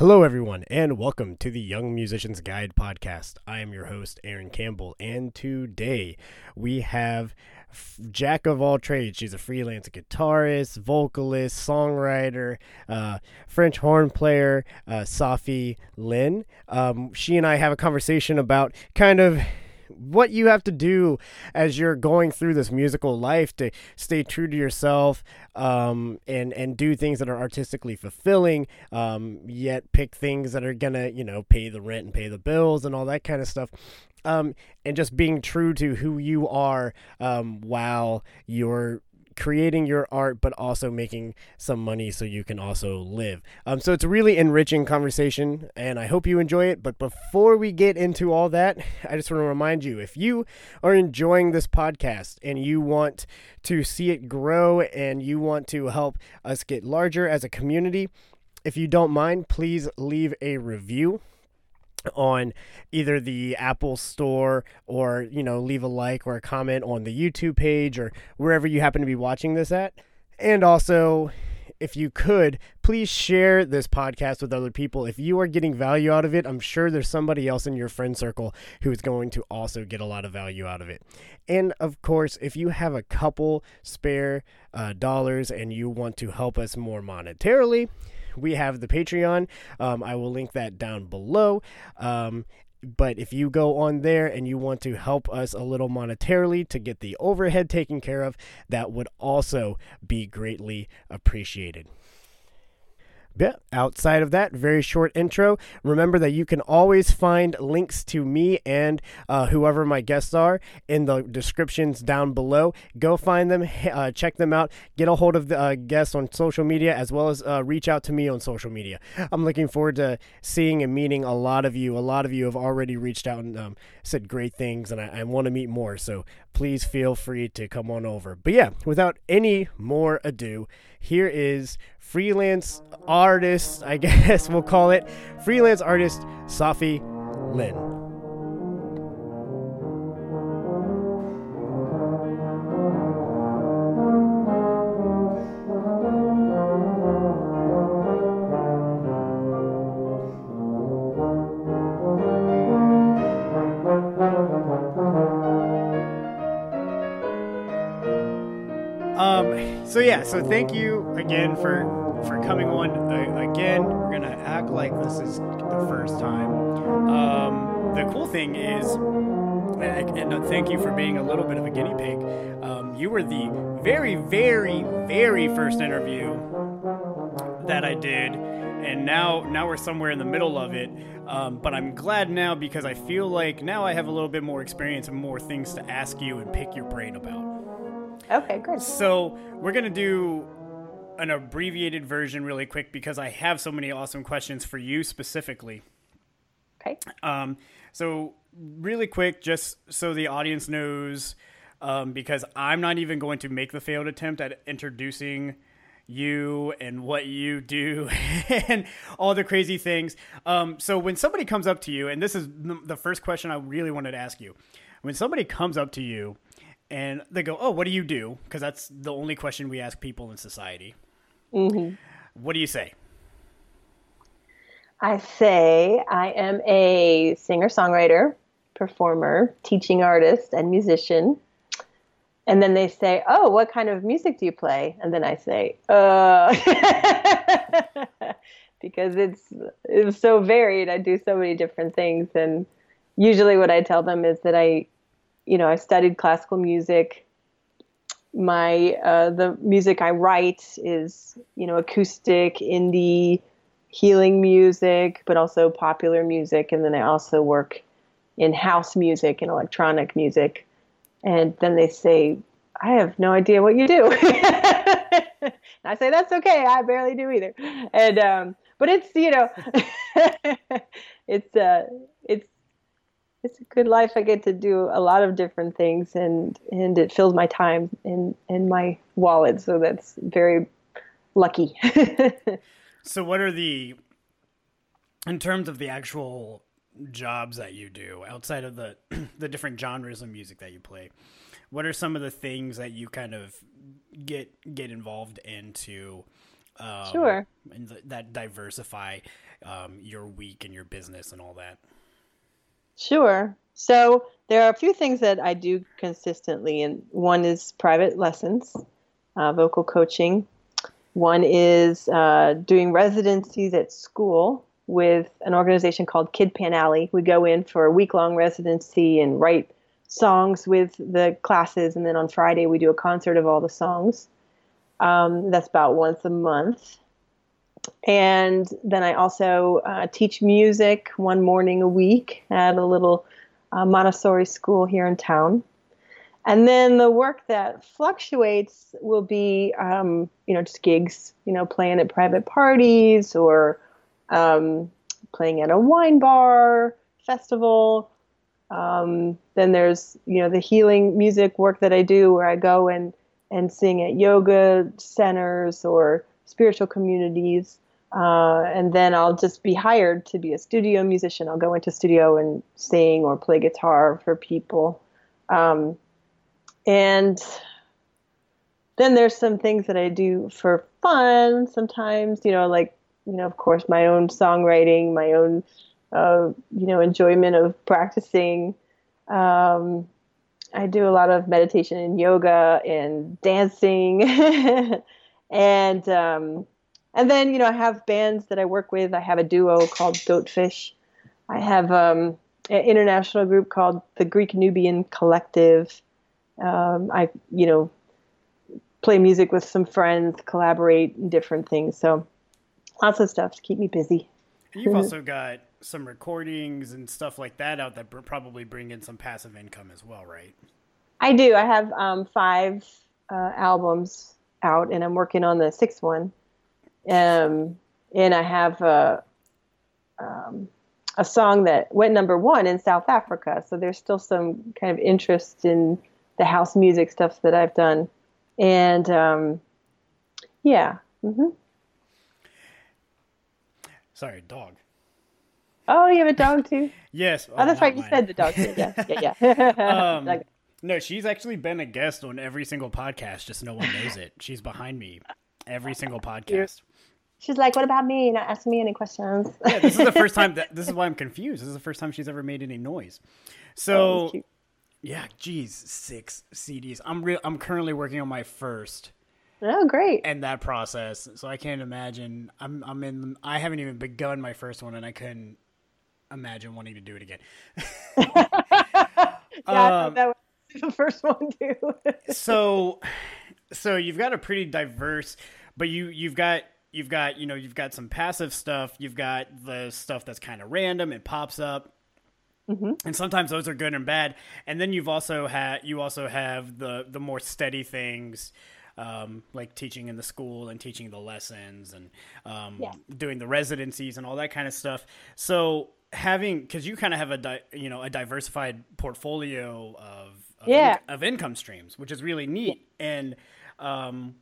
Hello, everyone, and welcome to the Young Musicians Guide podcast. I am your host, Aaron Campbell, and today we have jack of all trades. She's a freelance guitarist, vocalist, songwriter, uh, French horn player, uh, Sahffi Lynne. Um, she and I have a conversation about kind of what you have to do as you're going through this musical life to stay true to yourself um, and and do things that are artistically fulfilling um, yet pick things that are gonna you know pay the rent and pay the bills and all that kind of stuff. Um, and just being true to who you are um, while you're creating your art but also making some money so you can also live. Um, so it's a really enriching conversation and i hope you enjoy it. But before we get into all that i just want to remind you if you are enjoying this podcast and you want to see it grow and you want to help us get larger as a community if you don't mind please leave a review on either the Apple Store or, you know, leave a like or a comment on the YouTube page or wherever you happen to be watching this at. And also, if you could, please share this podcast with other people. If you are getting value out of it, I'm sure there's somebody else in your friend circle who is going to also get a lot of value out of it. And of course, if you have a couple spare uh, dollars and you want to help us more monetarily, we have the Patreon. Um, I will link that down below. Um, but if you go on there and you want to help us a little monetarily to get the overhead taken care of, that would also be greatly appreciated. Yeah, outside of that, very short intro. Remember that you can always find links to me and uh, whoever my guests are in the descriptions down below. Go find them, uh, check them out, get a hold of the uh, guests on social media, as well as uh, reach out to me on social media. I'm looking forward to seeing and meeting a lot of you. A lot of you have already reached out and um, said great things, and I, I want to meet more. So please feel free to come on over. But yeah, without any more ado, here is freelance artist, I guess we'll call it, freelance artist Sahffi Lynne. So thank you again for for coming on uh, again. We're gonna act like this is the first time. Um, the cool thing is, and, thank you for being a little bit of a guinea pig. Um, you were the very, very, very first interview that I did, and now now we're somewhere in the middle of it. Um, but I'm glad now because I feel like now I have a little bit more experience and more things to ask you and pick your brain about. Okay, great. So we're gonna do an abbreviated version really quick because I have so many awesome questions for you specifically. Okay. Um, so really quick, just so the audience knows, um, because I'm not even going to make the failed attempt at introducing you and what you do and all the crazy things. Um, so when somebody comes up to you, and this is the first question I really wanted to ask you, when somebody comes up to you and they go, "Oh, what do you do?" Because that's the only question we ask people in society. Mm-hmm. What do you say? I say I am a singer songwriter, performer, teaching artist, and musician. And then they say, Oh, what kind of music do you play? And then I say, Uh, because it's, it's so varied. I do so many different things. And usually what I tell them is that I, you know, I studied classical music my uh, the music I write is you know acoustic, indie, healing music, but also popular music, and then I also work in house music and electronic music. And then they say, "I have no idea what you do." I say, "That's okay. I barely do either." And um, but it's you know, it's uh, it's a good life. I get to do a lot of different things, and and it fills my time and in my wallet. So that's very lucky. so, what are the in terms of the actual jobs that you do outside of the the different genres of music that you play? What are some of the things that you kind of get get involved into Um, sure. And th- that diversify um, your week and your business and all that. Sure. So there are a few things that I do consistently, and one is private lessons, uh, vocal coaching. One is uh, doing residencies at school with an organization called Kid Pan Alley. We go in for a week long residency and write songs with the classes, and then on Friday we do a concert of all the songs. Um, that's about once a month. And then I also uh, teach music one morning a week at a little uh, Montessori school here in town. And then the work that fluctuates will be, um, you know, just gigs, you know, playing at private parties or um, playing at a wine bar, festival. Um, then there's, you know, the healing music work that I do where I go and, and sing at yoga centers or spiritual communities. Uh, and then I'll just be hired to be a studio musician. I'll go into studio and sing or play guitar for people. Um, and then there's some things that I do for fun sometimes, you know, like, you know, of course, my own songwriting, my own, uh, you know, enjoyment of practicing. Um, I do a lot of meditation and yoga and dancing. and, um, and then, you know, I have bands that I work with. I have a duo called Goatfish. I have um, an international group called the Greek Nubian Collective. Um, I, you know, play music with some friends, collaborate in different things. So lots of stuff to keep me busy. You've also got some recordings and stuff like that out that probably bring in some passive income as well, right? I do. I have um, five uh, albums out, and I'm working on the sixth one. Um, and I have a, um, a song that went number one in South Africa. So there's still some kind of interest in the house music stuff that I've done. And um, yeah. Mm-hmm. Sorry, dog. Oh, you have a dog too? yes. Oh, that's right. You said the dog too. Yeah, yeah, yeah. um, no, she's actually been a guest on every single podcast. Just no one knows it. She's behind me every single podcast. She's like, "What about me?" You Not asking me any questions. yeah, this is the first time that this is why I'm confused. This is the first time she's ever made any noise. So, oh, yeah, geez, six CDs. I'm real. I'm currently working on my first. Oh, great! And that process, so I can't imagine. I'm I'm in. I haven't even begun my first one, and I couldn't imagine wanting to do it again. yeah, um, that was the first one too. so, so you've got a pretty diverse, but you you've got you've got you know you've got some passive stuff. You've got the stuff that's kind of random. It pops up. Mm-hmm. And sometimes those are good and bad. And then you've also had you also have the the more steady things, um, like teaching in the school and teaching the lessons and um, yeah. doing the residencies and all that kind of stuff. So having because you kind of have a di- you know a diversified portfolio of of, yeah. in- of income streams, which is really neat. Yeah. And um,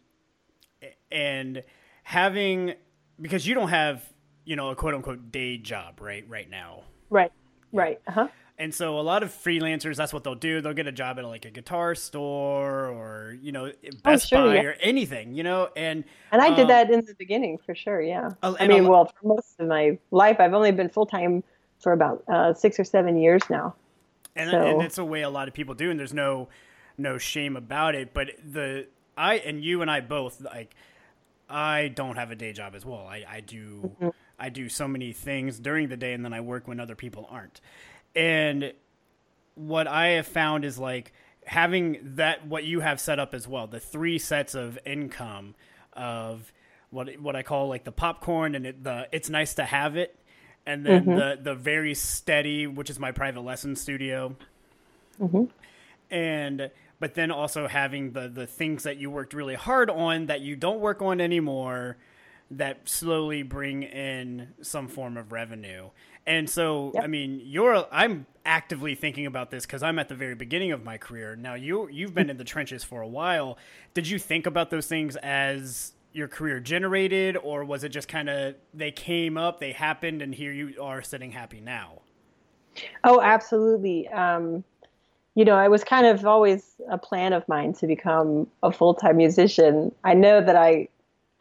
and having because you don't have you know a quote unquote day job right right now. Right. Right. Uh huh. And so a lot of freelancers, that's what they'll do. They'll get a job at like a guitar store or you know oh, Best oh, sure, Buy yeah. or anything, you know. And and I um, did that in the beginning for sure. Yeah. I mean, well, for most of my life, I've only been full time for about uh, six or seven years now. And, so. and it's a way a lot of people do, and there's no no shame about it. But the I and you and I both like I don't have a day job as well. I, I do mm-hmm. I do so many things during the day, and then I work when other people aren't. And what I have found is like having that what you have set up as well, the three sets of income of what what I call like the popcorn and it, the it's nice to have it and then mm-hmm. the the very steady, which is my private lesson studio, mm-hmm. and but then also having the the things that you worked really hard on that you don't work on anymore that slowly bring in some form of revenue. And so, yep. I mean, you're I'm actively thinking about this cuz I'm at the very beginning of my career. Now you you've been in the trenches for a while. Did you think about those things as your career generated, or was it just kind of they came up, they happened, and here you are sitting happy now? Oh, absolutely. Um, you know, I was kind of always a plan of mine to become a full time musician. I know that I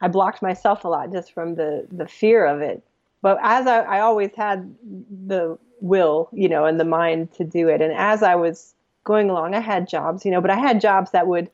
I blocked myself a lot just from the the fear of it. But as I, I always had the will, you know, and the mind to do it. And as I was going along, I had jobs, you know, but I had jobs that would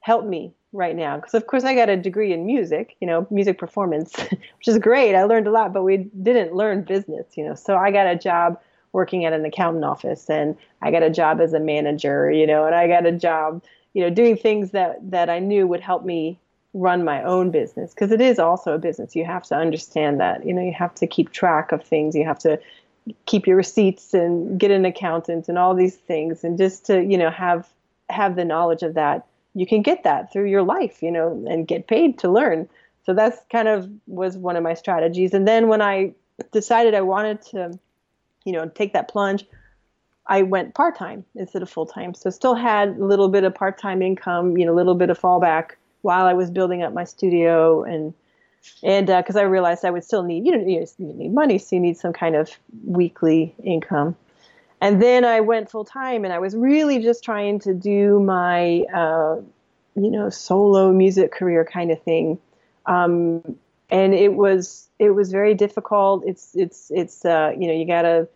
help me right now because of course I got a degree in music, you know, music performance, which is great. I learned a lot, but we didn't learn business, you know. So I got a job working at an accountant office and I got a job as a manager, you know, and I got a job, you know, doing things that that I knew would help me run my own business because it is also a business. You have to understand that, you know, you have to keep track of things. You have to keep your receipts and get an accountant and all these things and just to, you know, have have the knowledge of that you can get that through your life, you know, and get paid to learn. So that's kind of was one of my strategies. And then when I decided I wanted to, you know, take that plunge, I went part time instead of full time. So still had a little bit of part time income, you know, a little bit of fallback while I was building up my studio and and because uh, I realized I would still need you know you need money, so you need some kind of weekly income and then I went full time, and I was really just trying to do my, uh, you know, solo music career kind of thing. Um, and it was it was very difficult. It's it's it's uh, you know you gotta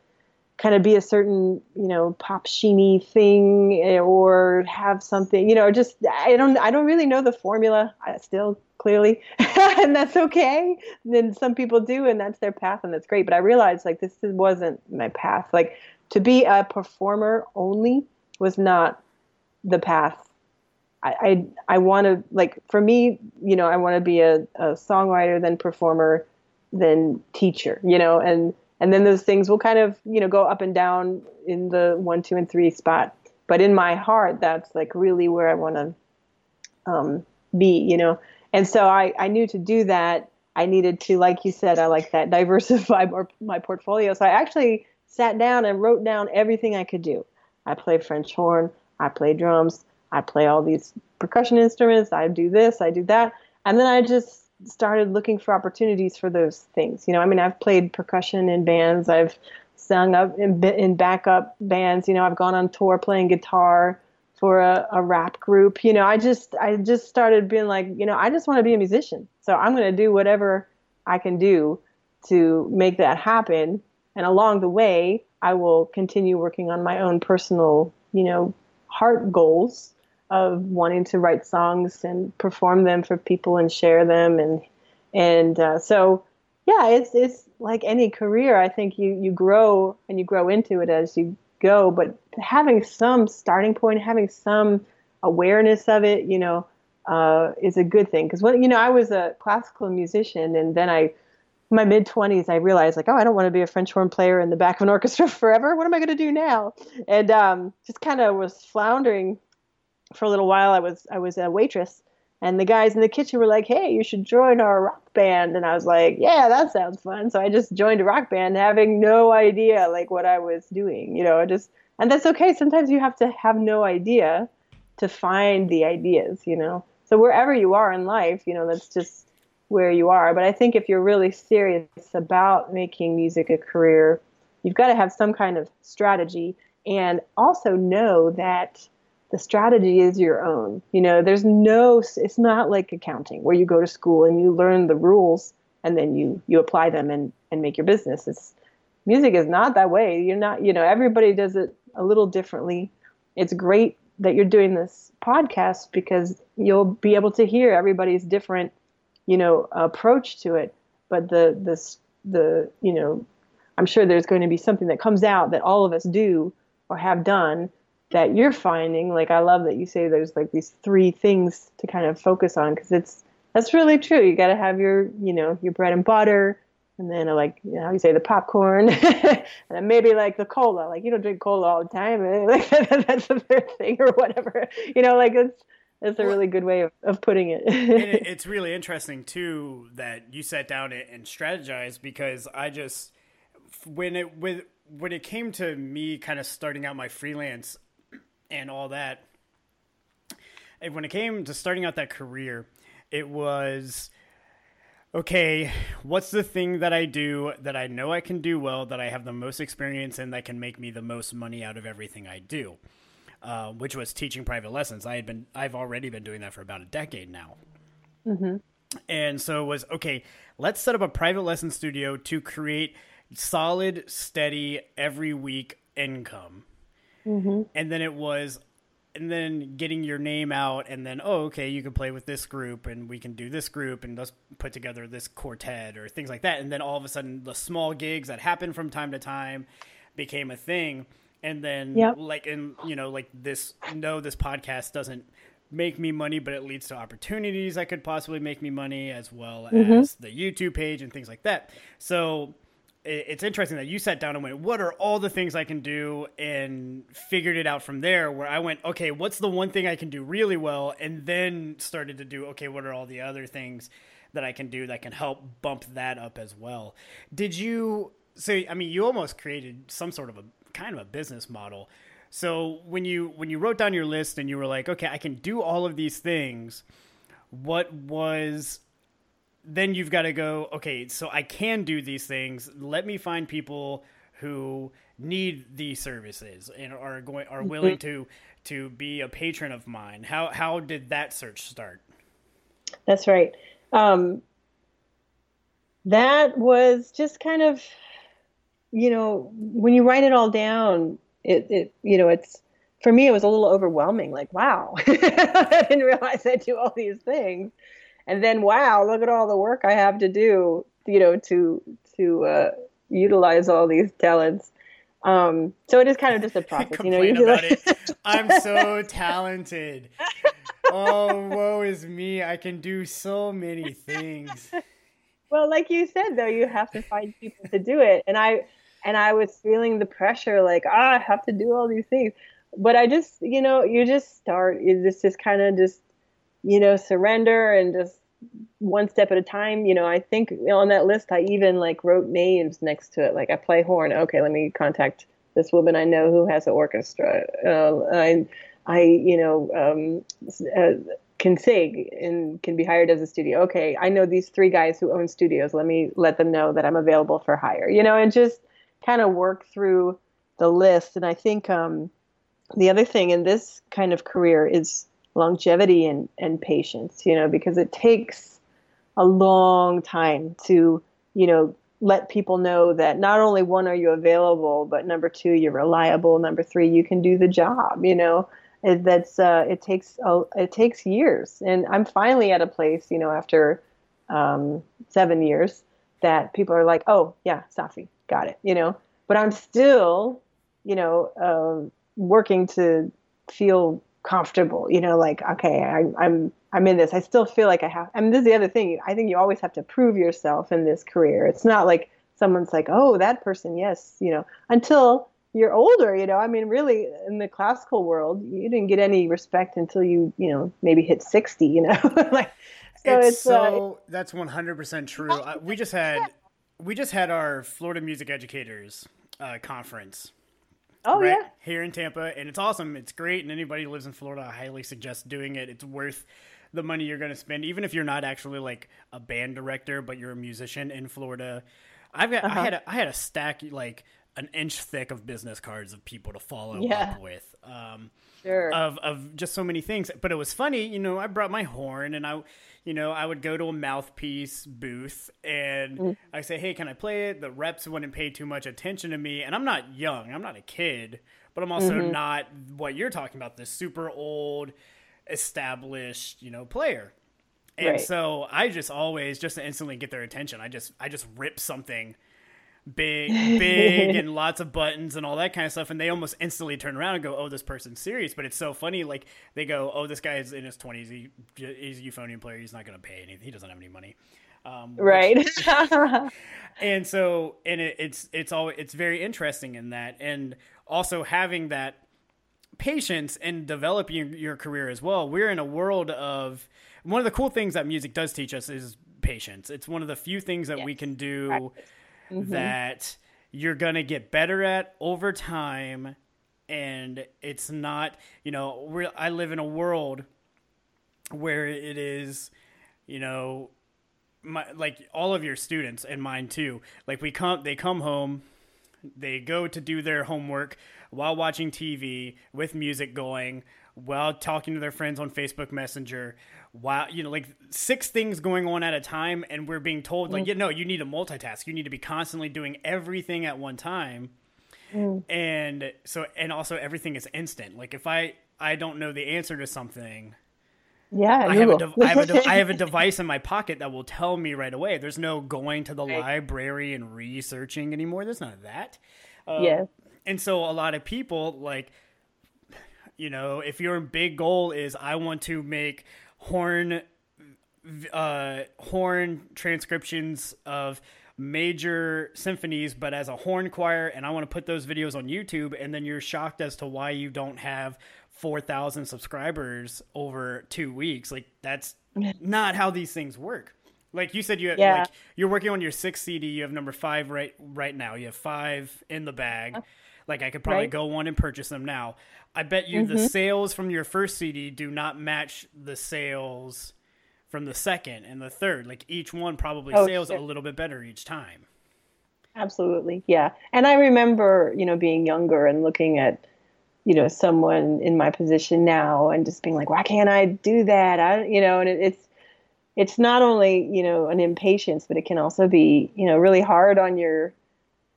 kind of be a certain you know pop sheeny thing eh, or have something you know just I don't I don't really know the formula still clearly and that's okay then some people do and that's their path and that's great but I realized like this wasn't my path like to be a performer only was not the path. I I, I want to like for me, you know, I want to be a, a songwriter, then performer, then teacher, you know, and and then those things will kind of you know go up and down in the one, two, and three spot. But in my heart, that's like really where I want to um, be, you know. And so I I knew to do that, I needed to, like you said, I like that diversify my, my portfolio. So I actually sat down and wrote down everything I could do. I play French horn, I play drums, I play all these percussion instruments, I do this, I do that. And then I just started looking for opportunities for those things. You know, I mean, I've played percussion in bands, I've sung up in, in backup bands, you know, I've gone on tour playing guitar for a, a rap group. You know, I just I just started being like, you know, I just want to be a musician. So I'm going to do whatever I can do to make that happen and along the way, I will continue working on my own personal, you know, heart goals of wanting to write songs and perform them for people and share them. And and uh, so yeah it's it's like any career. I think you you grow and you grow into it as you go. But having some starting point having some awareness of it you know uh, is a good thing. Because when you know i was a classical musician and then i my mid 20s i realized like oh i don't want to be a french horn player in the back of an orchestra forever. What am i going to do now? And um, just kind of was floundering for a little while. I was i was a waitress and the guys in the kitchen were like hey you should join our rock band. And i was like yeah that sounds fun. So i just joined a rock band having no idea like what i was doing you know just and that's okay. Sometimes you have to have no idea to find the ideas you know? So wherever you are in life you know that's just where you are. But I think if you're really serious about making music a career, you've got to have some kind of strategy and also know that the strategy is your own. You know, there's no, it's not like accounting where you go to school and you learn the rules and then you, you apply them and, and make your business. It's, music is not that way. You're not, you know, everybody does it a little differently. It's great that you're doing this podcast because you'll be able to hear everybody's different you know approach to it. But the the the you know i'm sure there's going to be something that comes out that all of us do or have done that you're finding. Like i love that you say there's like these three things to kind of focus on because it's that's really true. You got to have your you know your bread and butter and then uh, like you know you say the popcorn and maybe like the cola. Like you don't drink cola all the time like that's the third thing or whatever. You know like it's that's a really good way of, of putting it. it. It's really interesting too that you sat down and strategized because I just when it with when it came to me kind of starting out my freelance and all that, when it came to starting out that career, it was okay, what's the thing that I do that I know I can do well, that I have the most experience in, that can make me the most money out of everything I do? Uh, which was teaching private lessons. I had been, I've already been doing that for about a decade now. Mm-hmm. and so it was okay let's set up a private lesson studio to create solid steady every week income Mm-hmm. and then it was and then getting your name out and then oh okay you can play with this group and we can do this group and let's put together this quartet or things like that and then all of a sudden the small gigs that happen from time to time became a thing and then Yep. like and you know like this no this podcast doesn't make me money but it leads to opportunities that could possibly make me money as well mm-hmm. as the youtube page and things like that so it's interesting that you sat down and went, "What are all the things I can do?" and figured it out from there. Where I went, "Okay, what's the one thing I can do really well?" and then started to do, "Okay, what are all the other things that I can do that can help bump that up as well?" Did you? So, I mean, you almost created some sort of a kind of a business model. So when you when you wrote down your list and you were like, "Okay, I can do all of these things," what was then you've got to go okay so i can do these things let me find people who need these services and are going are willing to to be a patron of mine how how did that search start That's right. Um, that was just kind of, you know, when you write it all down, it, it you know, it's for me, it was a little overwhelming. Like, wow, I didn't realize I do all these things, and then wow, look at all the work I have to do, you know, to to uh, utilize all these talents. Um, so it is kind of just a process, you know. you about like- it i'm so talented oh woe is me i can do so many things Well, like you said though, you have to find people to do it. And I and I was feeling the pressure like, ah, I have to do all these things. But I just, you know, you just start you just just kind of just you know, surrender and just one step at a time. You know, I think on that list I even like wrote names next to it. Like I play horn. Okay, let me contact this woman I know who has an orchestra. Uh, I I, you know, um, uh, can sing and can be hired as a studio. Okay, I know these three guys who own studios. Let me let them know that I'm available for hire. You know, and just kind of work through the list. And I think um, the other thing in this kind of career is longevity and, and patience. You know, because it takes a long time to, you know, let people know that not only one are you available, but number two you're reliable. Number three you can do the job. You know, it, that's uh, it takes a, it takes years, and I'm finally at a place, you know, after um, seven years, that people are like, oh yeah, Sahffi, got it, you know. But I'm still, you know, um, working to feel comfortable, you know, like okay, I, I'm I'm in this. I still feel like I have. I mean, this is the other thing. I think you always have to prove yourself in this career. It's not like someone's like, oh, that person, yes, you know, until you're older, you know. I mean, really, in the classical world, you didn't get any respect until you, you know, maybe hit 60, you know. like, so it's, it's, uh, so that's 100% true uh, we just had we just had our florida music educators uh, conference oh right yeah, here in Tampa, and it's awesome. It's great, and anybody who lives in Florida, I highly suggest doing it. It's worth the money you're going to spend, even if you're not actually like a band director, but you're a musician in Florida. I've got Uh-huh. I had a, I had a stack like an inch thick of business cards of people to follow Yeah. up with. Um, sure. of of just so many things. But it was funny, you know. I brought my horn, and I, you know, I would go to a mouthpiece booth, and Mm. I say, "Hey, can I play it?" The reps wouldn't pay too much attention to me, and I'm not young. I'm not a kid, but I'm also Mm-hmm. not what you're talking about. This super old, established, you know, player. And Right. so I just always just to instantly get their attention. I just I just rip something big, big, and lots of buttons and all that kind of stuff, and they almost instantly turn around and go, "Oh, this person's serious." But it's so funny. Like they go, "Oh, this guy is in his twenties. He, he's a euphonium player. He's not going to pay anything. He doesn't have any money." Um, which- right. and so and it, it's it's all it's very interesting in that, and also having that patience and developing your career as well. We're in a world of one of the cool things that music does teach us is patience. It's one of the few things that we can do Practice. Mm-hmm. that you're going to get better at over time and it's not, you know, I live in a world where it is, you know, my like all of your students and mine too. Like we come they come home they go to do their homework while watching TV with music going, while talking to their friends on Facebook Messenger, while you know, like six things going on at a time, and we're being told like, mm. yeah, no, you need to multitask. You need to be constantly doing everything at one time. Mm. And so, and also everything is instant. Like if I I don't know the answer to something, yeah, I have, a de- I, have a de- I have a device in my pocket that will tell me right away. There's no going to the right. library and researching anymore. There's none of that. Um, yeah. And so a lot of people like, you know, if your big goal is I want to make horn, uh, horn transcriptions of major symphonies, but as a horn choir, and I want to put those videos on YouTube, and then you're shocked as to why you don't have 4,000 subscribers over two weeks. Like, that's not how these things work. Like you said, you yeah. like you're working on your sixth CD. You have number five right right now. You have five in the bag. Like I could probably right. go on and purchase them now. I bet you mm-hmm. the sales from your first CD do not match the sales from the second and the third. Like each one probably oh, sales a little bit better each time. Absolutely, yeah. And I remember, you know, being younger and looking at, you know, someone in my position now and just being like, why can't I do that? I, you know, and it, it's it's not only you know an impatience, but it can also be you know really hard on your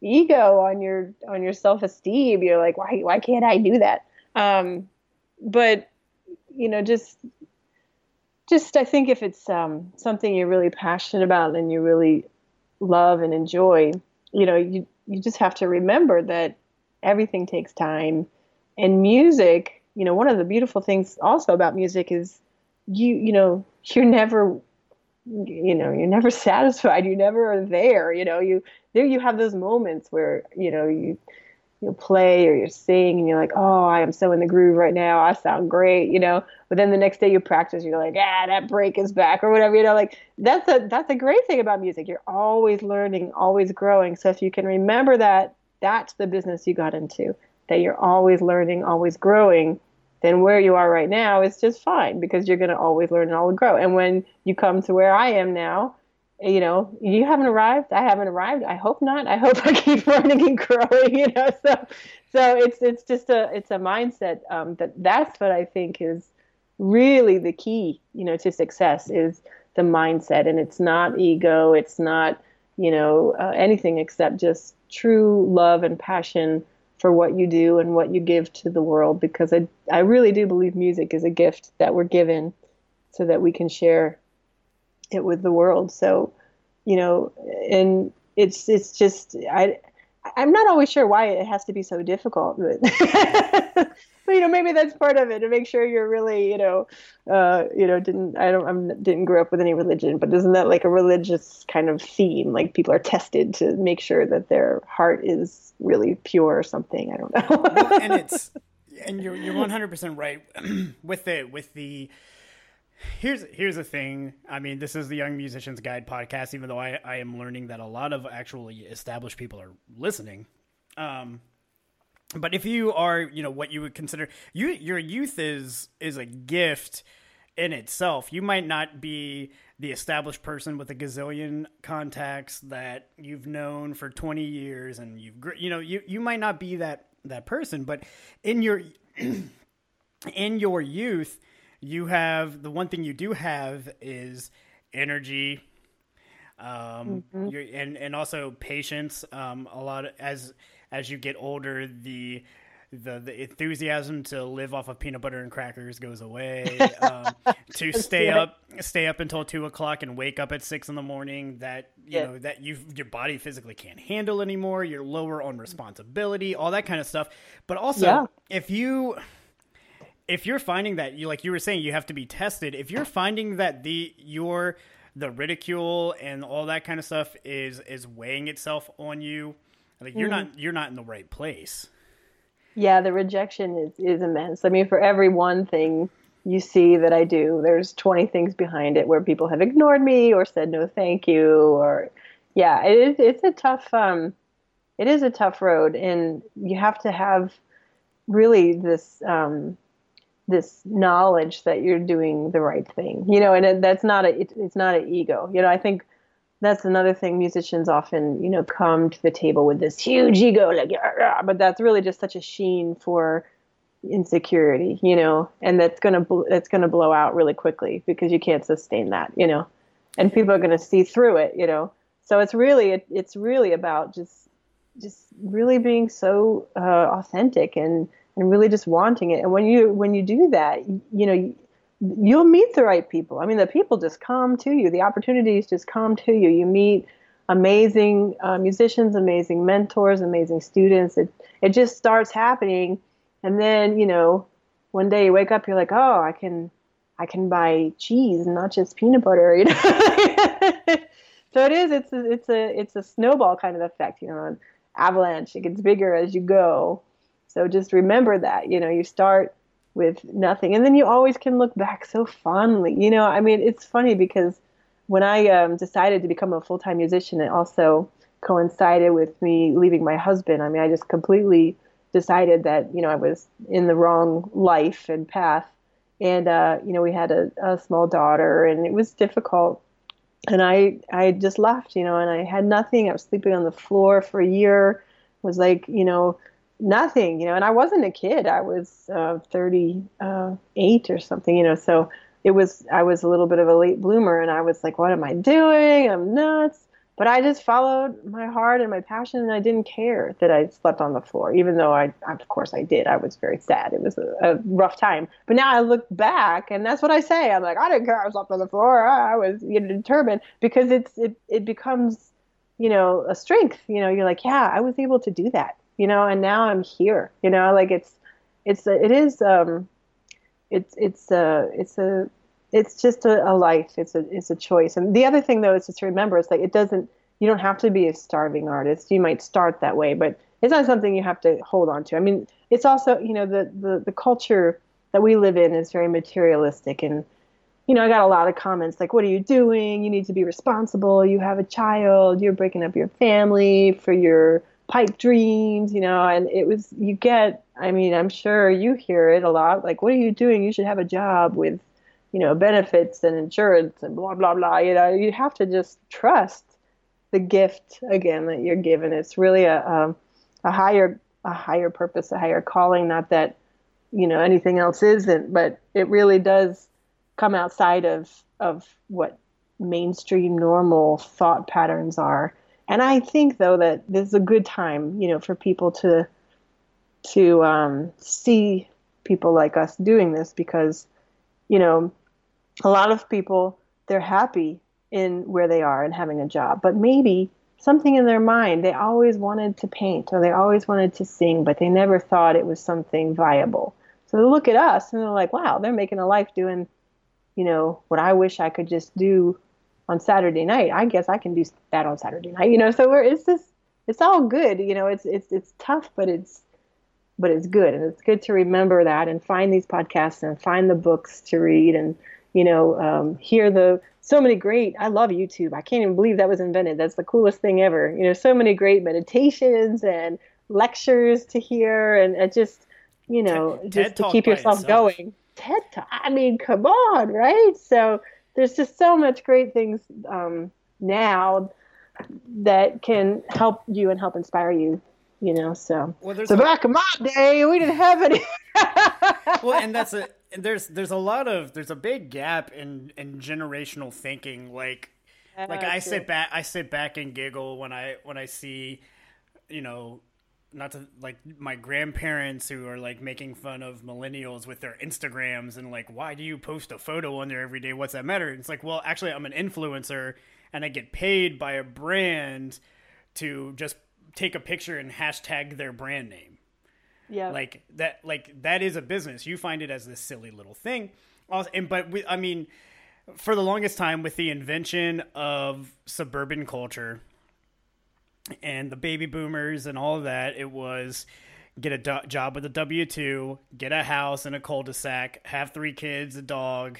ego, on your on your self esteem. You're like, why why can't I do that? Um, but you know, just just I think if it's um, something you're really passionate about and you really love and enjoy, you know, you you just have to remember that everything takes time, and music. You know, one of the beautiful things also about music is you you know you're never you know you're never satisfied you never are there you know you there you have those moments where you know you you play or you sing and you're like oh i am so in the groove right now i sound great you know? But then the next day you practice you're like ah that break is back or whatever you know? Like that's a that's a great thing about music you're always learning always growing. So if you can remember that that's the business you got into that you're always learning always growing then where you are right now is just fine because you're going to always learn and always grow. And when you come to where I am now, you know, you haven't arrived. I haven't arrived. I hope not. I hope I keep learning and growing. You know, so so it's it's just a it's a mindset um, that that's what I think is really the key. You know, to success is the mindset, and it's not ego. It's not you know uh, anything except just true love and passion for what you do and what you give to the world because I, I really do believe music is a gift that we're given so that we can share it with the world. So, you know, and it's it's just I I'm not always sure why it has to be so difficult, but, but you know maybe that's part of it to make sure you're really you know uh, you know didn't I don't I didn't grow up with any religion, but isn't that like a religious kind of theme? Like people are tested to make sure that their heart is really pure or something. I don't know. well, and it's and you're you're 100 percent right with it with the here's here's the thing. I mean, this is the Young Musicians Guide podcast. Even though I, I am learning that a lot of actually established people are listening. Um, but if you are, you know, what you would consider you your youth is is a gift in itself. You might not be the established person with a gazillion contacts that you've known for 20 years and you've you know, you you might not be that that person, but in your in your youth, you have the one thing you do have is energy um mm-hmm. and and also patience um a lot of, as as you get older the the the enthusiasm to live off of peanut butter and crackers goes away. Um, to stay up stay up until two o'clock and wake up at six in the morning that you yeah. know that you your body physically can't handle anymore. You're lower on responsibility, all that kind of stuff. But also, yeah. if you if you're finding that you like you were saying you have to be tested if you're finding that the your the ridicule and all that kind of stuff is is weighing itself on you like you're mm-hmm. not you're not in the right place. Yeah the rejection is is immense. I mean for every one thing you see that i do there's 20 things behind it where people have ignored me or said no thank you or yeah it is it's a tough um it is a tough road. And you have to have really this um this knowledge that you're doing the right thing you know and that's not a it, it's not an ego. You know i think that's another thing musicians often you know come to the table with this huge ego like but that's really just such a sheen for insecurity you know and that's going to that's going to blow out really quickly because you can't sustain that you know and people are going to see through it you know. So it's really it, it's really about just just really being so uh, authentic and and really just wanting it. And when you when you do that you know you'll meet the right people. I mean, the people just come to you. The opportunities just come to you. You meet amazing uh, musicians, amazing mentors, amazing students. It it just starts happening, and then you know, one day you wake up, you're like, oh, I can I can buy cheese not just peanut butter. You know. so it is. It's a, it's a it's a snowball kind of effect. You know, an avalanche. It gets bigger as you go. So just remember that. You know, you start with nothing. And then you always can look back so fondly. You know, I mean, it's funny because when I um, decided to become a full time musician, it also coincided with me leaving my husband. I mean, I just completely decided that, you know, I was in the wrong life and path. And, uh, you know, we had a, a small daughter and it was difficult. And I, I just left, you know, and I had nothing. I was sleeping on the floor for a year, was like, you know, nothing, you know, and I wasn't a kid. I was uh, 38 or something, you know, so it was, I was a little bit of a late bloomer and I was like, what am I doing? I'm nuts. But I just followed my heart and my passion and I didn't care that I slept on the floor, even though I, of course I did. I was very sad. It was a, a rough time. But now I look back and that's what I say. I'm like, I didn't care I slept on the floor. I was you know, determined because it's, it, it becomes, you know, a strength. You know, you're like, yeah, I was able to do that you know, and now I'm here, you know, like it's, it's, it is, um, it's, it's a, it's a, it's just a, a life. It's a, it's a choice. And the other thing though is just to remember, it's like, it doesn't, you don't have to be a starving artist. You might start that way, but it's not something you have to hold on to. I mean, it's also, you know, the, the, the culture that we live in is very materialistic and, you know, I got a lot of comments like, what are you doing? You need to be responsible. You have a child. You're breaking up your family for your pipe dreams, you know, and it was, you get, I mean, I'm sure you hear it a lot, like, what are you doing? You should have a job with, you know, benefits and insurance and blah, blah, blah. You know, you have to just trust the gift again that you're given. It's really a, a, a higher, a higher purpose, a higher calling, not that, you know, anything else isn't, but it really does come outside of, of what mainstream normal thought patterns are and I think though that this is a good time, you know, for people to to um, see people like us doing this because, you know, a lot of people they're happy in where they are and having a job, but maybe something in their mind they always wanted to paint or they always wanted to sing, but they never thought it was something viable. So they look at us and they're like, wow, they're making a life doing, you know, what I wish I could just do on Saturday night. I guess I can do that on Saturday night. You know, so we're it's just it's all good. You know, it's it's it's tough, but it's but it's good, and it's good to remember that and find these podcasts and find the books to read and you know um, hear the so many great. I love YouTube. I can't even believe that was invented. That's the coolest thing ever. You know, so many great meditations and lectures to hear, and just you know TED, just TED to keep yourself itself. going. TED Talk. I mean, come on, right? So there's just so much great things um, now that can help you and help inspire you you know so Well, so a- back in my day we didn't have any well, and that's a and there's there's a lot of there's a big gap in in generational thinking. Like like I That's sit back I sit back and giggle when I when I see, you know, not to like my grandparents who are like making fun of millennials with their Instagrams and like why do you post a photo on there every day? What's that matter? It's like, well, actually I'm an influencer and I get paid by a brand to just take a picture and hashtag their brand name yeah like that like that is a business you find it as this silly little thing also, and but we, i mean for the longest time with the invention of suburban culture and the baby boomers and all of that it was get a do- job with a w2 get a house in a cul-de-sac have three kids a dog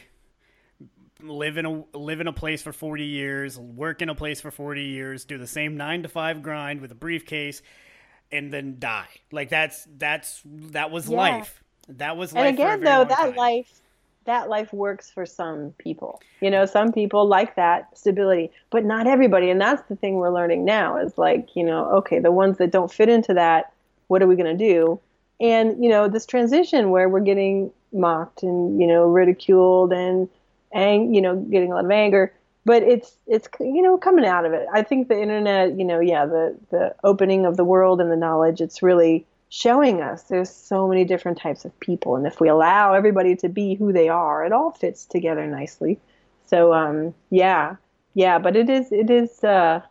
live in a live in a place for 40 years work in a place for 40 years do the same 9 to 5 grind with a briefcase and then die like that's that's that was Yeah. life that was and life for a again though that time. life that life works for some people. You know, some people like that stability, but not everybody. And that's the thing we're learning now is like, you know, okay, the ones that don't fit into that, what are we going to do? And, you know, this transition where we're getting mocked and, you know, ridiculed and, and you know, getting a lot of anger but it's it's you know coming out of it. I think the internet, you know, yeah, the the opening of the world and the knowledge, it's really showing us there's so many different types of people, and if we allow everybody to be who they are, it all fits together nicely. So um, yeah, yeah, but it is it is uh,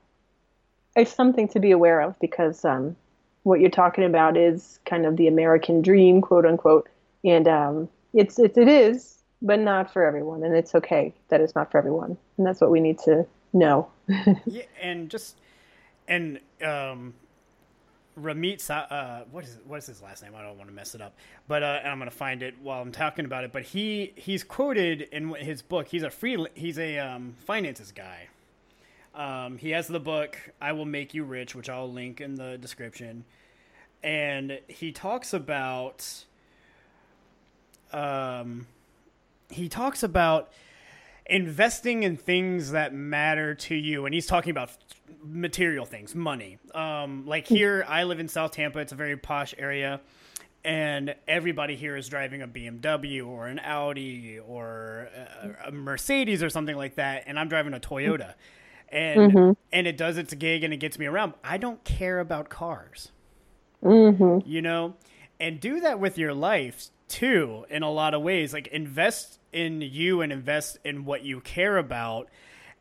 it's something to be aware of because um, what you're talking about is kind of the American dream, quote unquote, and um, it's, it's it is but not for everyone, and it's okay that it's not for everyone, and that's what we need to know. yeah, and just and um, Ramit, uh, what is what is his last name? I don't want to mess it up, but uh, I'm going to find it while I'm talking about it. But he he's quoted in his book. He's a free he's a um, finances guy. Um, he has the book "I Will Make You Rich," which I'll link in the description, and he talks about um, he talks about investing in things that matter to you and he's talking about material things money. Um, like here i live in south tampa. It's a very posh area and everybody here is driving a bmw or an audi or a, a mercedes or something like that and i'm driving a toyota. And mm-hmm. and it does its gig and it gets me around. I don't care about cars. Mm-hmm. you know? And do that with your life too in a lot of ways. Like invest in you and invest in what you care about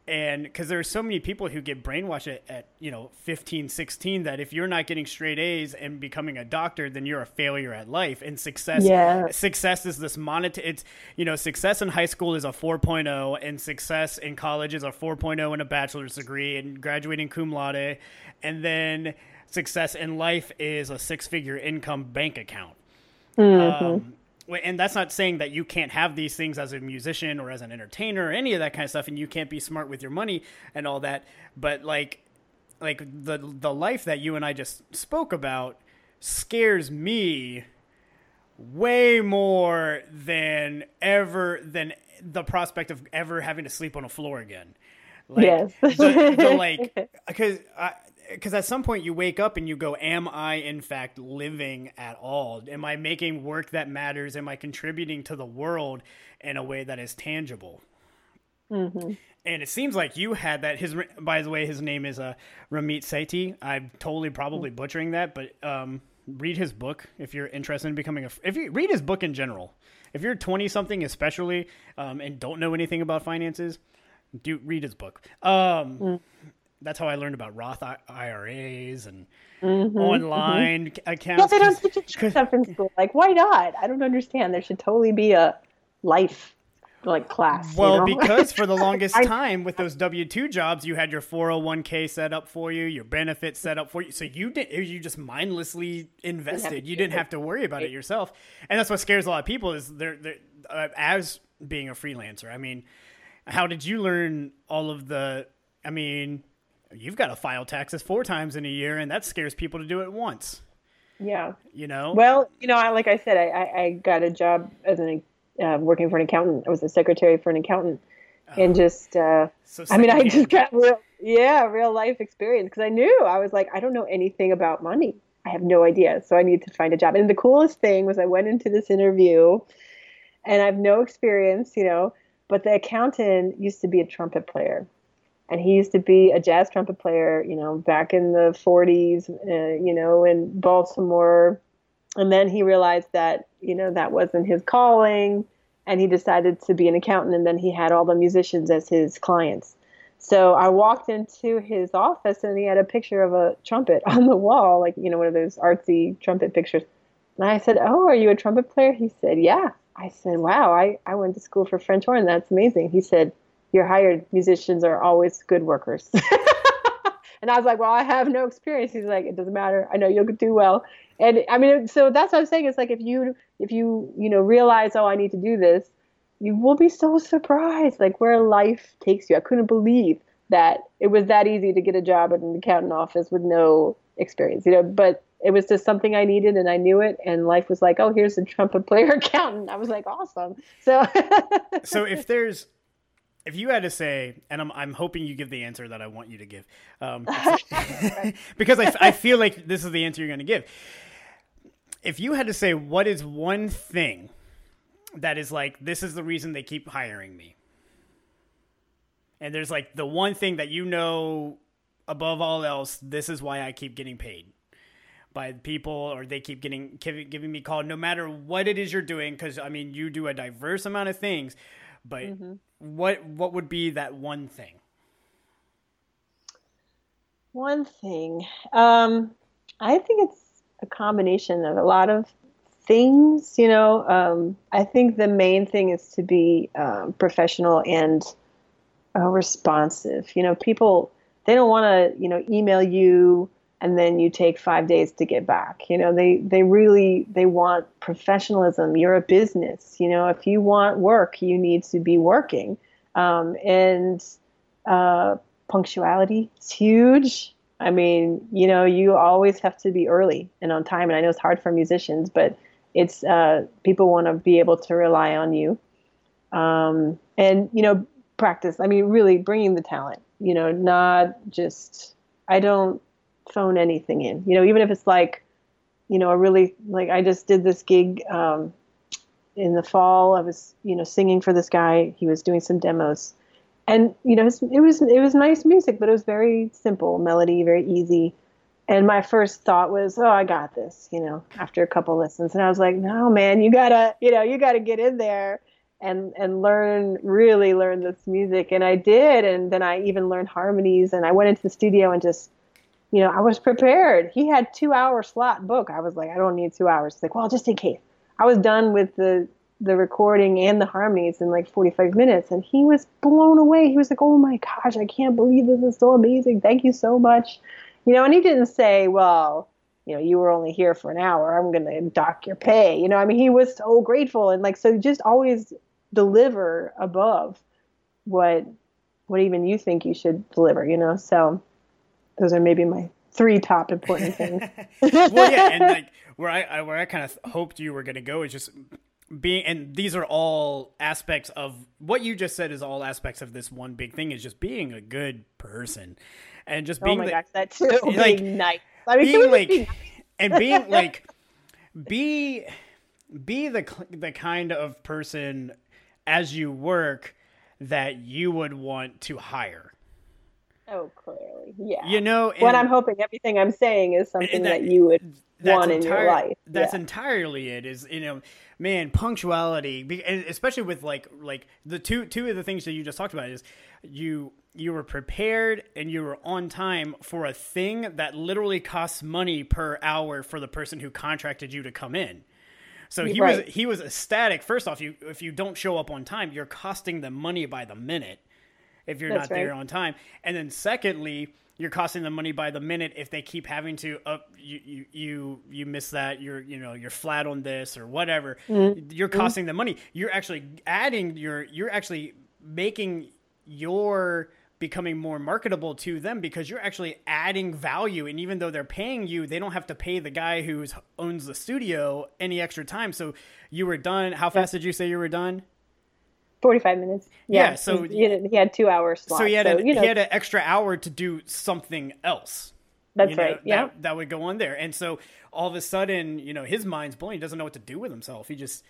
and because there are so many people who get brainwashed at, at, you know 15 16 that if you're not getting straight a's and becoming a doctor then you're a failure at life and success yeah. success is this monetary it's you know success in high school is a 4.0 and success in college is a 4.0 and a bachelor's degree and graduating cum laude and then success in life is a six figure income bank account mm-hmm. um, and that's not saying that you can't have these things as a musician or as an entertainer or any of that kind of stuff and you can't be smart with your money and all that but like like the the life that you and I just spoke about scares me way more than ever than the prospect of ever having to sleep on a floor again. Like, yes. the, the like because because at some point you wake up and you go, Am I in fact living at all? Am I making work that matters? Am I contributing to the world in a way that is tangible? Mm-hmm. And it seems like you had that. His, by the way, his name is uh, Ramit Sethi. I'm totally probably mm-hmm. butchering that, but um, read his book if you're interested in becoming a. If you read his book in general, if you're 20 something, especially, um, and don't know anything about finances, do read his book. Um, mm that's how I learned about Roth IRAs and mm-hmm, online mm-hmm. accounts. Yeah, they don't teach stuff in school. Like, why not? I don't understand. There should totally be a life like class. Well, you know? because for the longest time with those W two jobs, you had your four hundred one k set up for you, your benefits set up for you, so you did you just mindlessly invested. You didn't have to worry about it yourself, and that's what scares a lot of people. Is they're, they're uh, as being a freelancer. I mean, how did you learn all of the? I mean, you've got to file taxes four times in a year, and that scares people to do it once. Yeah. You know. Well, you know, I, like I said, I, I got a job as an uh, working for an accountant. I was a secretary for an accountant, oh. and just uh, so I mean, I just got real, yeah, real life experience because I knew I was like, I don't know anything about money. I have no idea, so I need to find a job. And the coolest thing was I went into this interview, and I have no experience, you know, but the accountant used to be a trumpet player and he used to be a jazz trumpet player, you know, back in the 40s, uh, you know, in Baltimore. And then he realized that, you know, that wasn't his calling, and he decided to be an accountant. And then he had all the musicians as his clients. So I walked into his office, and he had a picture of a trumpet on the wall, like you know, one of those artsy trumpet pictures. And I said, "Oh, are you a trumpet player?" He said, "Yeah." I said, "Wow, I I went to school for French horn. That's amazing." He said you're hired musicians are always good workers. and I was like, well, I have no experience. He's like, it doesn't matter. I know you'll do well. And I mean, so that's what I'm saying. It's like if you if you you know realize, oh, I need to do this, you will be so surprised, like where life takes you. I couldn't believe that it was that easy to get a job at an accountant office with no experience, you know. But it was just something I needed and I knew it. And life was like, oh, here's a trumpet player accountant. I was like, awesome. So, so if there's, if you had to say, and I'm, I'm hoping you give the answer that I want you to give, um, because I, I feel like this is the answer you're going to give. If you had to say, what is one thing that is like, this is the reason they keep hiring me? And there's like the one thing that you know above all else, this is why I keep getting paid by people or they keep getting giving, me call no matter what it is you're doing because i mean you do a diverse amount of things but mm-hmm. What what would be that one thing? One thing. Um, i think it's a combination of a lot of things you know. Um, i think the main thing is to be um, professional and uh, responsive. You know people they don't want to you know email you and then you take five days to get back. You know, they they really they want professionalism. You're a business. You know, if you want work, you need to be working. Um, and uh, punctuality is huge. I mean, you know, you always have to be early and on time. And I know it's hard for musicians, but it's uh, people want to be able to rely on you. Um, and you know, practice. I mean, really bringing the talent. You know, not just. I don't phone anything in. You know, even if it's like, you know, a really like I just did this gig um, in the fall. I was you know singing for this guy. He was doing some demos, and you know it was it was nice music, but it was very simple melody, very easy. And my first thought was, oh, I got this. You know, after a couple listens, and I was like, no, man, you gotta you know you gotta get in there and and learn really learn this music and i did and then i even learned harmonies and i went into the studio and just you know, I was prepared. He had two hour slot book. I was like, I don't need two hours. He's like, well, just in case. I was done with the the recording and the harmonies in like 45 minutes, and he was blown away. He was like, oh my gosh, I can't believe this is so amazing. Thank you so much. You know, and he didn't say, well, you know, you were only here for an hour. I'm going to dock your pay. You know, I mean, he was so grateful and like so. Just always deliver above what what even you think you should deliver. You know, so those are maybe my three top important things. well, yeah, and like where I, I where I kind of hoped you were going to go is just being, and these are all aspects of what you just said is all aspects of this one big thing is just being a good person, and just oh being oh my the, gosh, that too, like being nice. I mean, being like, be nice? and being like, be be the the kind of person as you work that you would want to hire Oh, clearly, yeah. You know, what I'm hoping everything I'm saying is something that, that, you would want in your life. That's yeah. entirely it. Is you know, man, punctuality, especially with like like the two two of the things that you just talked about is you you were prepared and you were on time for a thing that literally costs money per hour for the person who contracted you to come in. So he right. was he was ecstatic. First off, you if you don't show up on time, you're costing them money by the minute if you're That's not right. there on time. And then secondly, you're costing them money by the minute if they keep having to up you you you, you miss that you're you know you're flat on this or whatever. Mm-hmm. you're costing them money. You're actually adding your you're actually making your becoming more marketable to them because you're actually adding value. And even though they're paying you they don't have to pay the guy who owns the studio any extra time. So you were done. How fast did you say you were done 45 minutes. Yeah. yeah so he had, he had, two hours. Slots, so he had, so, a, you know. he had an extra hour to do something else. That's you know, right. Yeah. That, that, would go on there. And so all of a sudden, you know, his mind's blown. He doesn't know what to do with himself. He just,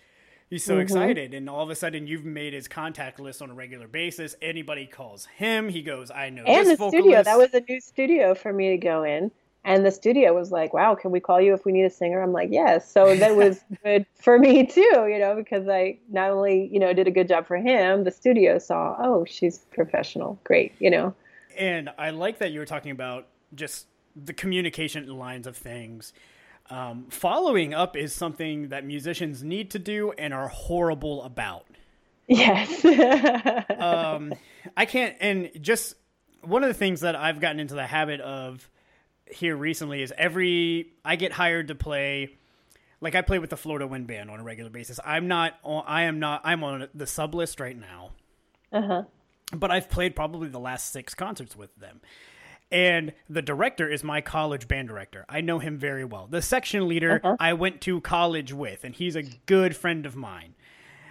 he's so mm-hmm. excited. And all of a sudden you've made his contact list on a regular basis. Anybody calls him, he goes, I know and the vocalist. studio. That was a new studio for me to go in. And the studio was like, wow, can we call you if we need a singer? I'm like, yes. So that was good for me too, you know, because I not only, you know, did a good job for him, the studio saw, oh, she's professional. Great, you know. And I like that you were talking about just the communication lines of things. Um, following up is something that musicians need to do and are horrible about. Yes. um, I can't, and just one of the things that I've gotten into the habit of here recently is every I get hired to play like I play with the Florida Wind Band on a regular basis. I'm not on, I am not I'm on the sub list right now. Uh-huh. But I've played probably the last 6 concerts with them. And the director is my college band director. I know him very well. The section leader uh-huh. I went to college with, and he's a good friend of mine.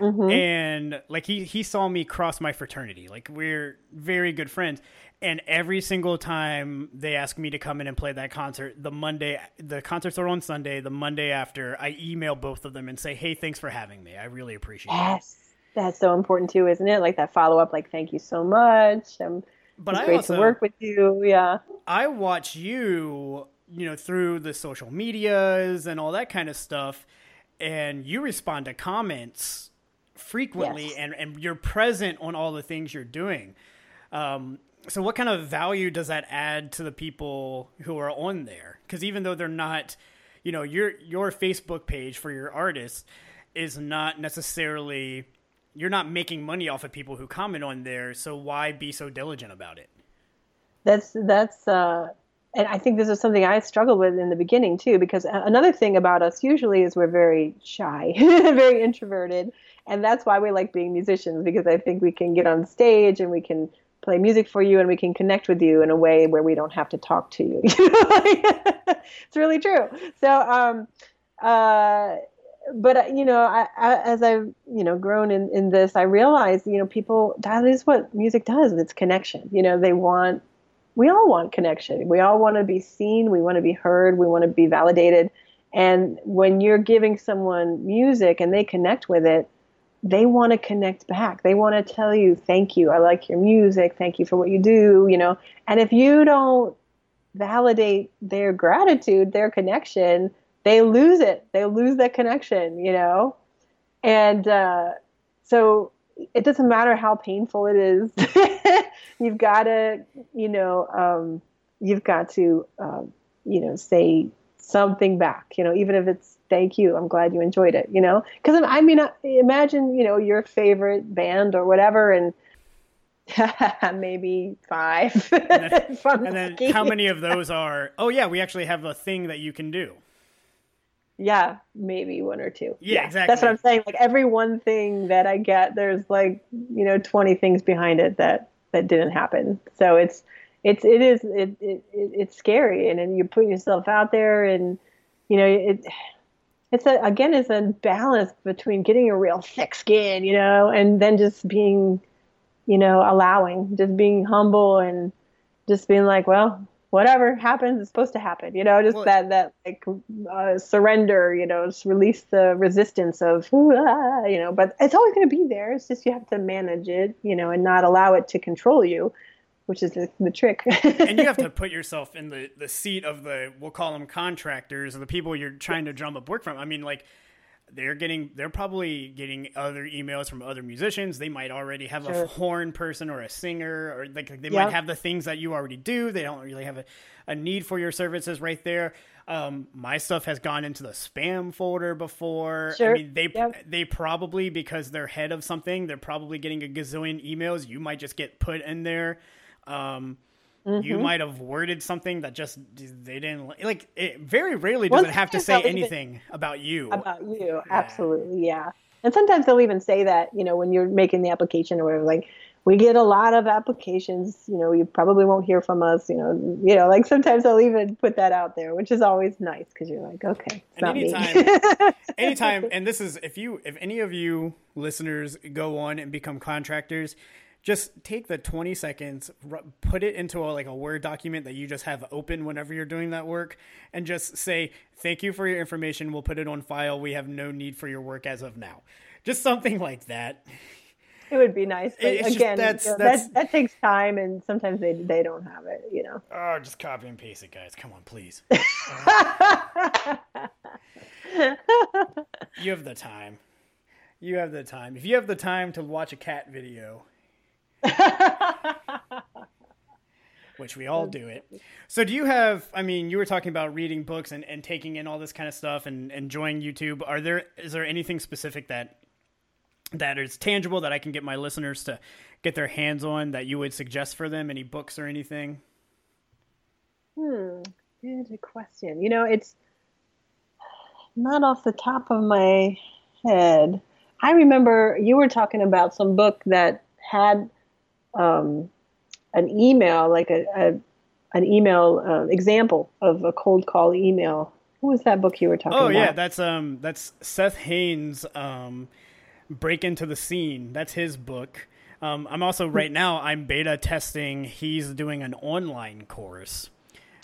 Mm-hmm. And like he he saw me cross my fraternity. Like we're very good friends. And every single time they ask me to come in and play that concert, the Monday the concerts are on Sunday, the Monday after, I email both of them and say, "Hey, thanks for having me. I really appreciate yes. it." That's so important too, isn't it? Like that follow up like thank you so much. Um, but it's I great also, to work with you. Yeah. I watch you, you know, through the social medias and all that kind of stuff and you respond to comments frequently yes. and, and you're present on all the things you're doing. Um, so what kind of value does that add to the people who are on there? Because even though they're not, you know, your your Facebook page for your artist is not necessarily you're not making money off of people who comment on there. So why be so diligent about it? That's that's uh, and I think this is something I struggled with in the beginning too. Because another thing about us usually is we're very shy, very introverted, and that's why we like being musicians because I think we can get on stage and we can play music for you and we can connect with you in a way where we don't have to talk to you. it's really true. So, um, uh, but uh, you know, I, I, as I've you know grown in, in this, I realize you know people that is what music does. It's connection. You know, they want, we all want connection. We all want to be seen. We want to be heard. We want to be validated. And when you're giving someone music and they connect with it, they want to connect back. They want to tell you, thank you. I like your music. Thank you for what you do, you know. And if you don't validate their gratitude, their connection, they lose it. They lose that connection, you know. And uh, so it doesn't matter how painful it is. you've got to, you know, um, you've got to, um, you know, say something back, you know, even if it's thank you. I'm glad you enjoyed it, you know? Because I mean, imagine, you know, your favorite band or whatever, and maybe five. and then, and then how many of those are, oh, yeah, we actually have a thing that you can do? Yeah, maybe one or two. Yeah, yeah, exactly. That's what I'm saying. Like every one thing that I get, there's like, you know, 20 things behind it that, that didn't happen. So it's, it's, it is, it, it, it's scary. And then you're putting yourself out there and, you know, it, it's a again it's a balance between getting a real thick skin, you know, and then just being, you know, allowing, just being humble and just being like, well, whatever happens is supposed to happen, you know, just well, that that like uh, surrender, you know, just release the resistance of, ah, you know, but it's always going to be there. It's just you have to manage it, you know, and not allow it to control you which is the, the trick. and you have to put yourself in the, the seat of the we'll call them contractors or the people you're trying to drum up work from. I mean, like they're getting they're probably getting other emails from other musicians. They might already have sure. a horn person or a singer, or like they yep. might have the things that you already do. They don't really have a, a need for your services right there. Um, my stuff has gone into the spam folder before. Sure. I mean, they yep. they probably because they're head of something, they're probably getting a gazillion emails. You might just get put in there um, mm-hmm. You might have worded something that just they didn't like. It very rarely does Once it have to say anything about you. About you, absolutely, yeah. And sometimes they'll even say that you know when you're making the application or whatever, like we get a lot of applications you know you probably won't hear from us you know you know like sometimes i'll even put that out there which is always nice because you're like okay and anytime anytime and this is if you if any of you listeners go on and become contractors just take the 20 seconds put it into a, like a word document that you just have open whenever you're doing that work and just say thank you for your information. We'll put it on file. We have no need for your work as of now. Just something like that. It would be nice but it's again just, that's, you know, that's, that, that takes time and sometimes they, they don't have it you know. Oh just copy and paste it guys. Come on please. You have the time. You have the time. If you have the time to watch a cat video which we all do it. So do you have I mean, you were talking about reading books and, and taking in all this kind of stuff and enjoying YouTube. Are there is there anything specific that that is tangible that I can get my listeners to get their hands on that you would suggest for them? Any books or anything? Hmm, good question. You know, it's not off the top of my head. I remember you were talking about some book that had um, an email, like a, a, an email uh, example of a cold call email. What was that book you were talking oh, about? Oh yeah, that's um that's Seth Hanes um Break into the Scene. That's his book. Um, I'm also right now I'm beta testing. He's doing an online course.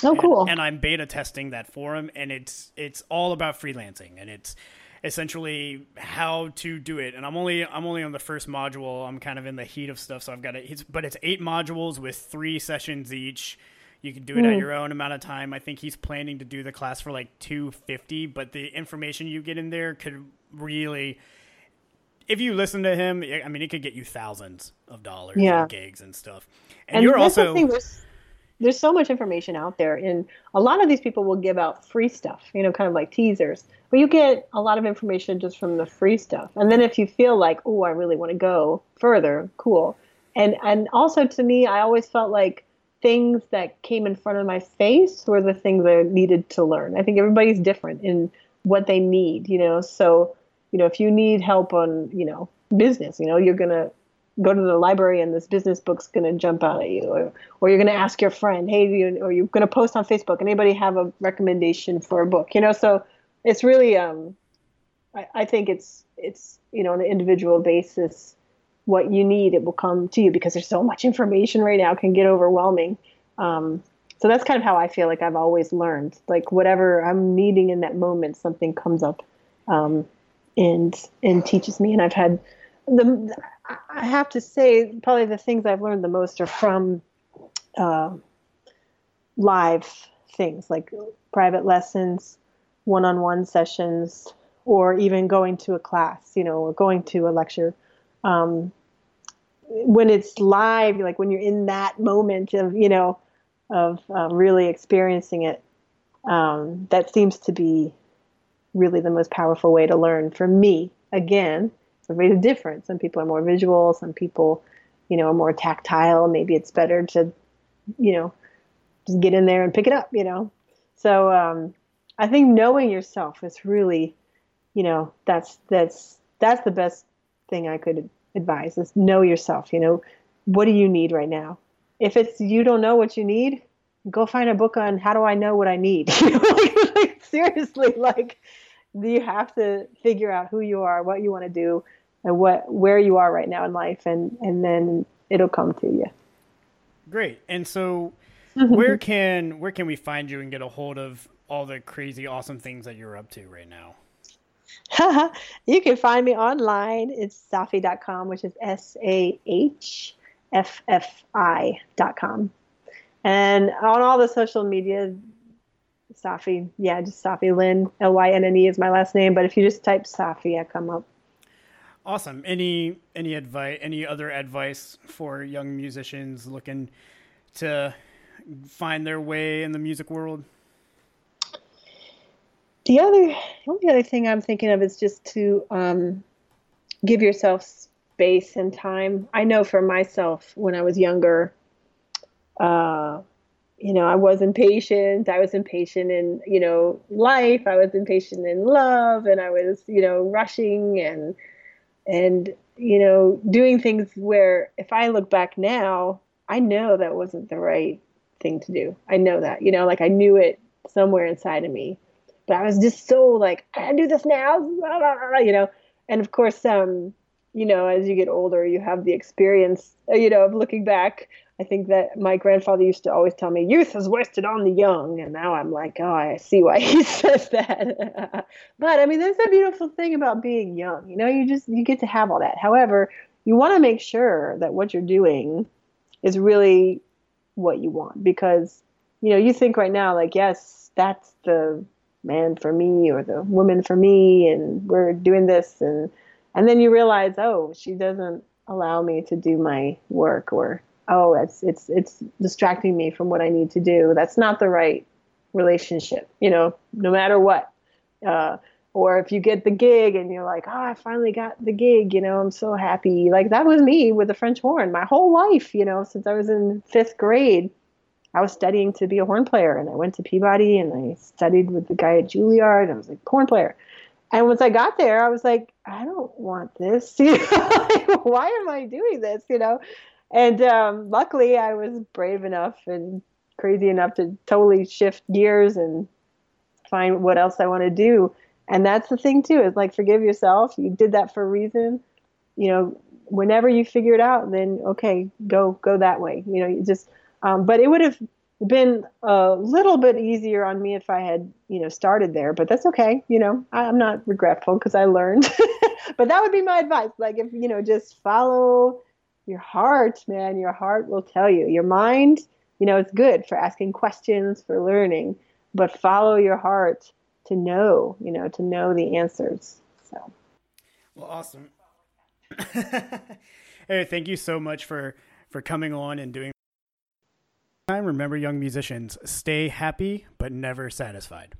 Oh, cool. And, and I'm beta testing that for him, and it's it's all about freelancing, and it's essentially how to do it. And I'm only I'm only on the first module. I'm kind of in the heat of stuff, so I've got it. It's, but it's eight modules with three sessions each. You can do it mm. at your own amount of time. I think he's planning to do the class for like 250, but the information you get in there could really if you listen to him, I mean, it could get you thousands of dollars yeah. gigs and stuff. And, and you're also there's, so much information out there, and a lot of these people will give out free stuff, you know, kind of like teasers. But you get a lot of information just from the free stuff, and then if you feel like, oh, I really want to go further, cool. And and also to me, I always felt like things that came in front of my face were the things I needed to learn. I think everybody's different in what they need, you know. So you know, if you need help on, you know, business, you know, you're to go to the library and this business book's going to jump out at you or, or you're going to ask your friend, hey, you, or you're going to post on Facebook, anybody have a recommendation for a book, you know? So it's really, um, I, I think it's, it's, you know, on an individual basis, what you need, it will come to you because there's so much information right now can get overwhelming. Um, so that's kind of how I feel like I've always learned, like whatever I'm needing in that moment, something comes up. Um, and and teaches me. And I've had the I have to say probably the things I've learned the most are from uh, live things like private lessons, one-on-one sessions, or even going to a class, you know, or going to a lecture. Um, when it's live, like when you're in that moment of, you know, of uh, really experiencing it, um, that seems to be really the most powerful way to learn for me. Again, everybody's different. Some people are more visual, some people, you know, are more tactile. Maybe it's better to, you know, just get in there and pick it up, you know. So um, I think knowing yourself is really, you know, that's that's that's the best thing I could advise is know yourself. You know, what do you need right now? If it's you don't know what you need, go find a book on how do I know what I need. like, seriously, like you have to figure out who you are, what you want to do, and what where you are right now in life, and and then it'll come to you. Great. And so, where can where can we find you and get a hold of all the crazy, awesome things that you're up to right now? you can find me online. It's sahffi.com, which is S A H F F I.com. And on all the social media, Sahffi, yeah, just Sahffi Lynne, L Y N N E is my last name. But if you just type Sahffi, I come up. Awesome. Any any advice? Any other advice for young musicians looking to find their way in the music world? The other, the only other thing I'm thinking of is just to um, give yourself space and time. I know for myself when I was younger, uh, you know, I was impatient. I was impatient in, you know, life. I was impatient in love, and I was, you know, rushing and and you know, doing things where if I look back now, I know that wasn't the right thing to do. I know that, you know, like I knew it somewhere inside of me, but I was just so like, I do this now, you know. And of course, um, you know, as you get older, you have the experience, you know, of looking back I think that my grandfather used to always tell me, youth is wasted on the young. And now I'm like, oh, I see why he says that. but I mean, that's a beautiful thing about being young. You know, you just, you get to have all that. However, you want to make sure that what you're doing is really what you want because, you know, you think right now, like, yes, that's the man for me or the woman for me. And we're doing this. And, and then you realize, oh, she doesn't allow me to do my work or oh, it's it's it's distracting me from what I need to do. That's not the right relationship, you know, no matter what. Uh, or if you get the gig and you're like, oh, I finally got the gig, you know, I'm so happy. Like that was me with the French horn my whole life, you know, since I was in fifth grade. I was studying to be a horn player and I went to Peabody and I studied with the guy at Juilliard and I was like, horn player. And once I got there, I was like, I don't want this. you know, Why am I doing this? You know, and um, luckily I was brave enough and crazy enough to totally shift gears and find what else I want to do. And that's the thing too, is like forgive yourself. You did that for a reason. You know, whenever you figure it out, then okay, go go that way. You know, you just um, but it would have been a little bit easier on me if I had, you know, started there, but that's okay. You know, I'm not regretful because I learned. but that would be my advice. Like if, you know, just follow your heart, man. Your heart will tell you. Your mind, you know, it's good for asking questions, for learning, but follow your heart to know, you know, to know the answers. So Well, awesome. hey, thank you so much for for coming on and doing time. Remember, young musicians, stay happy but never satisfied.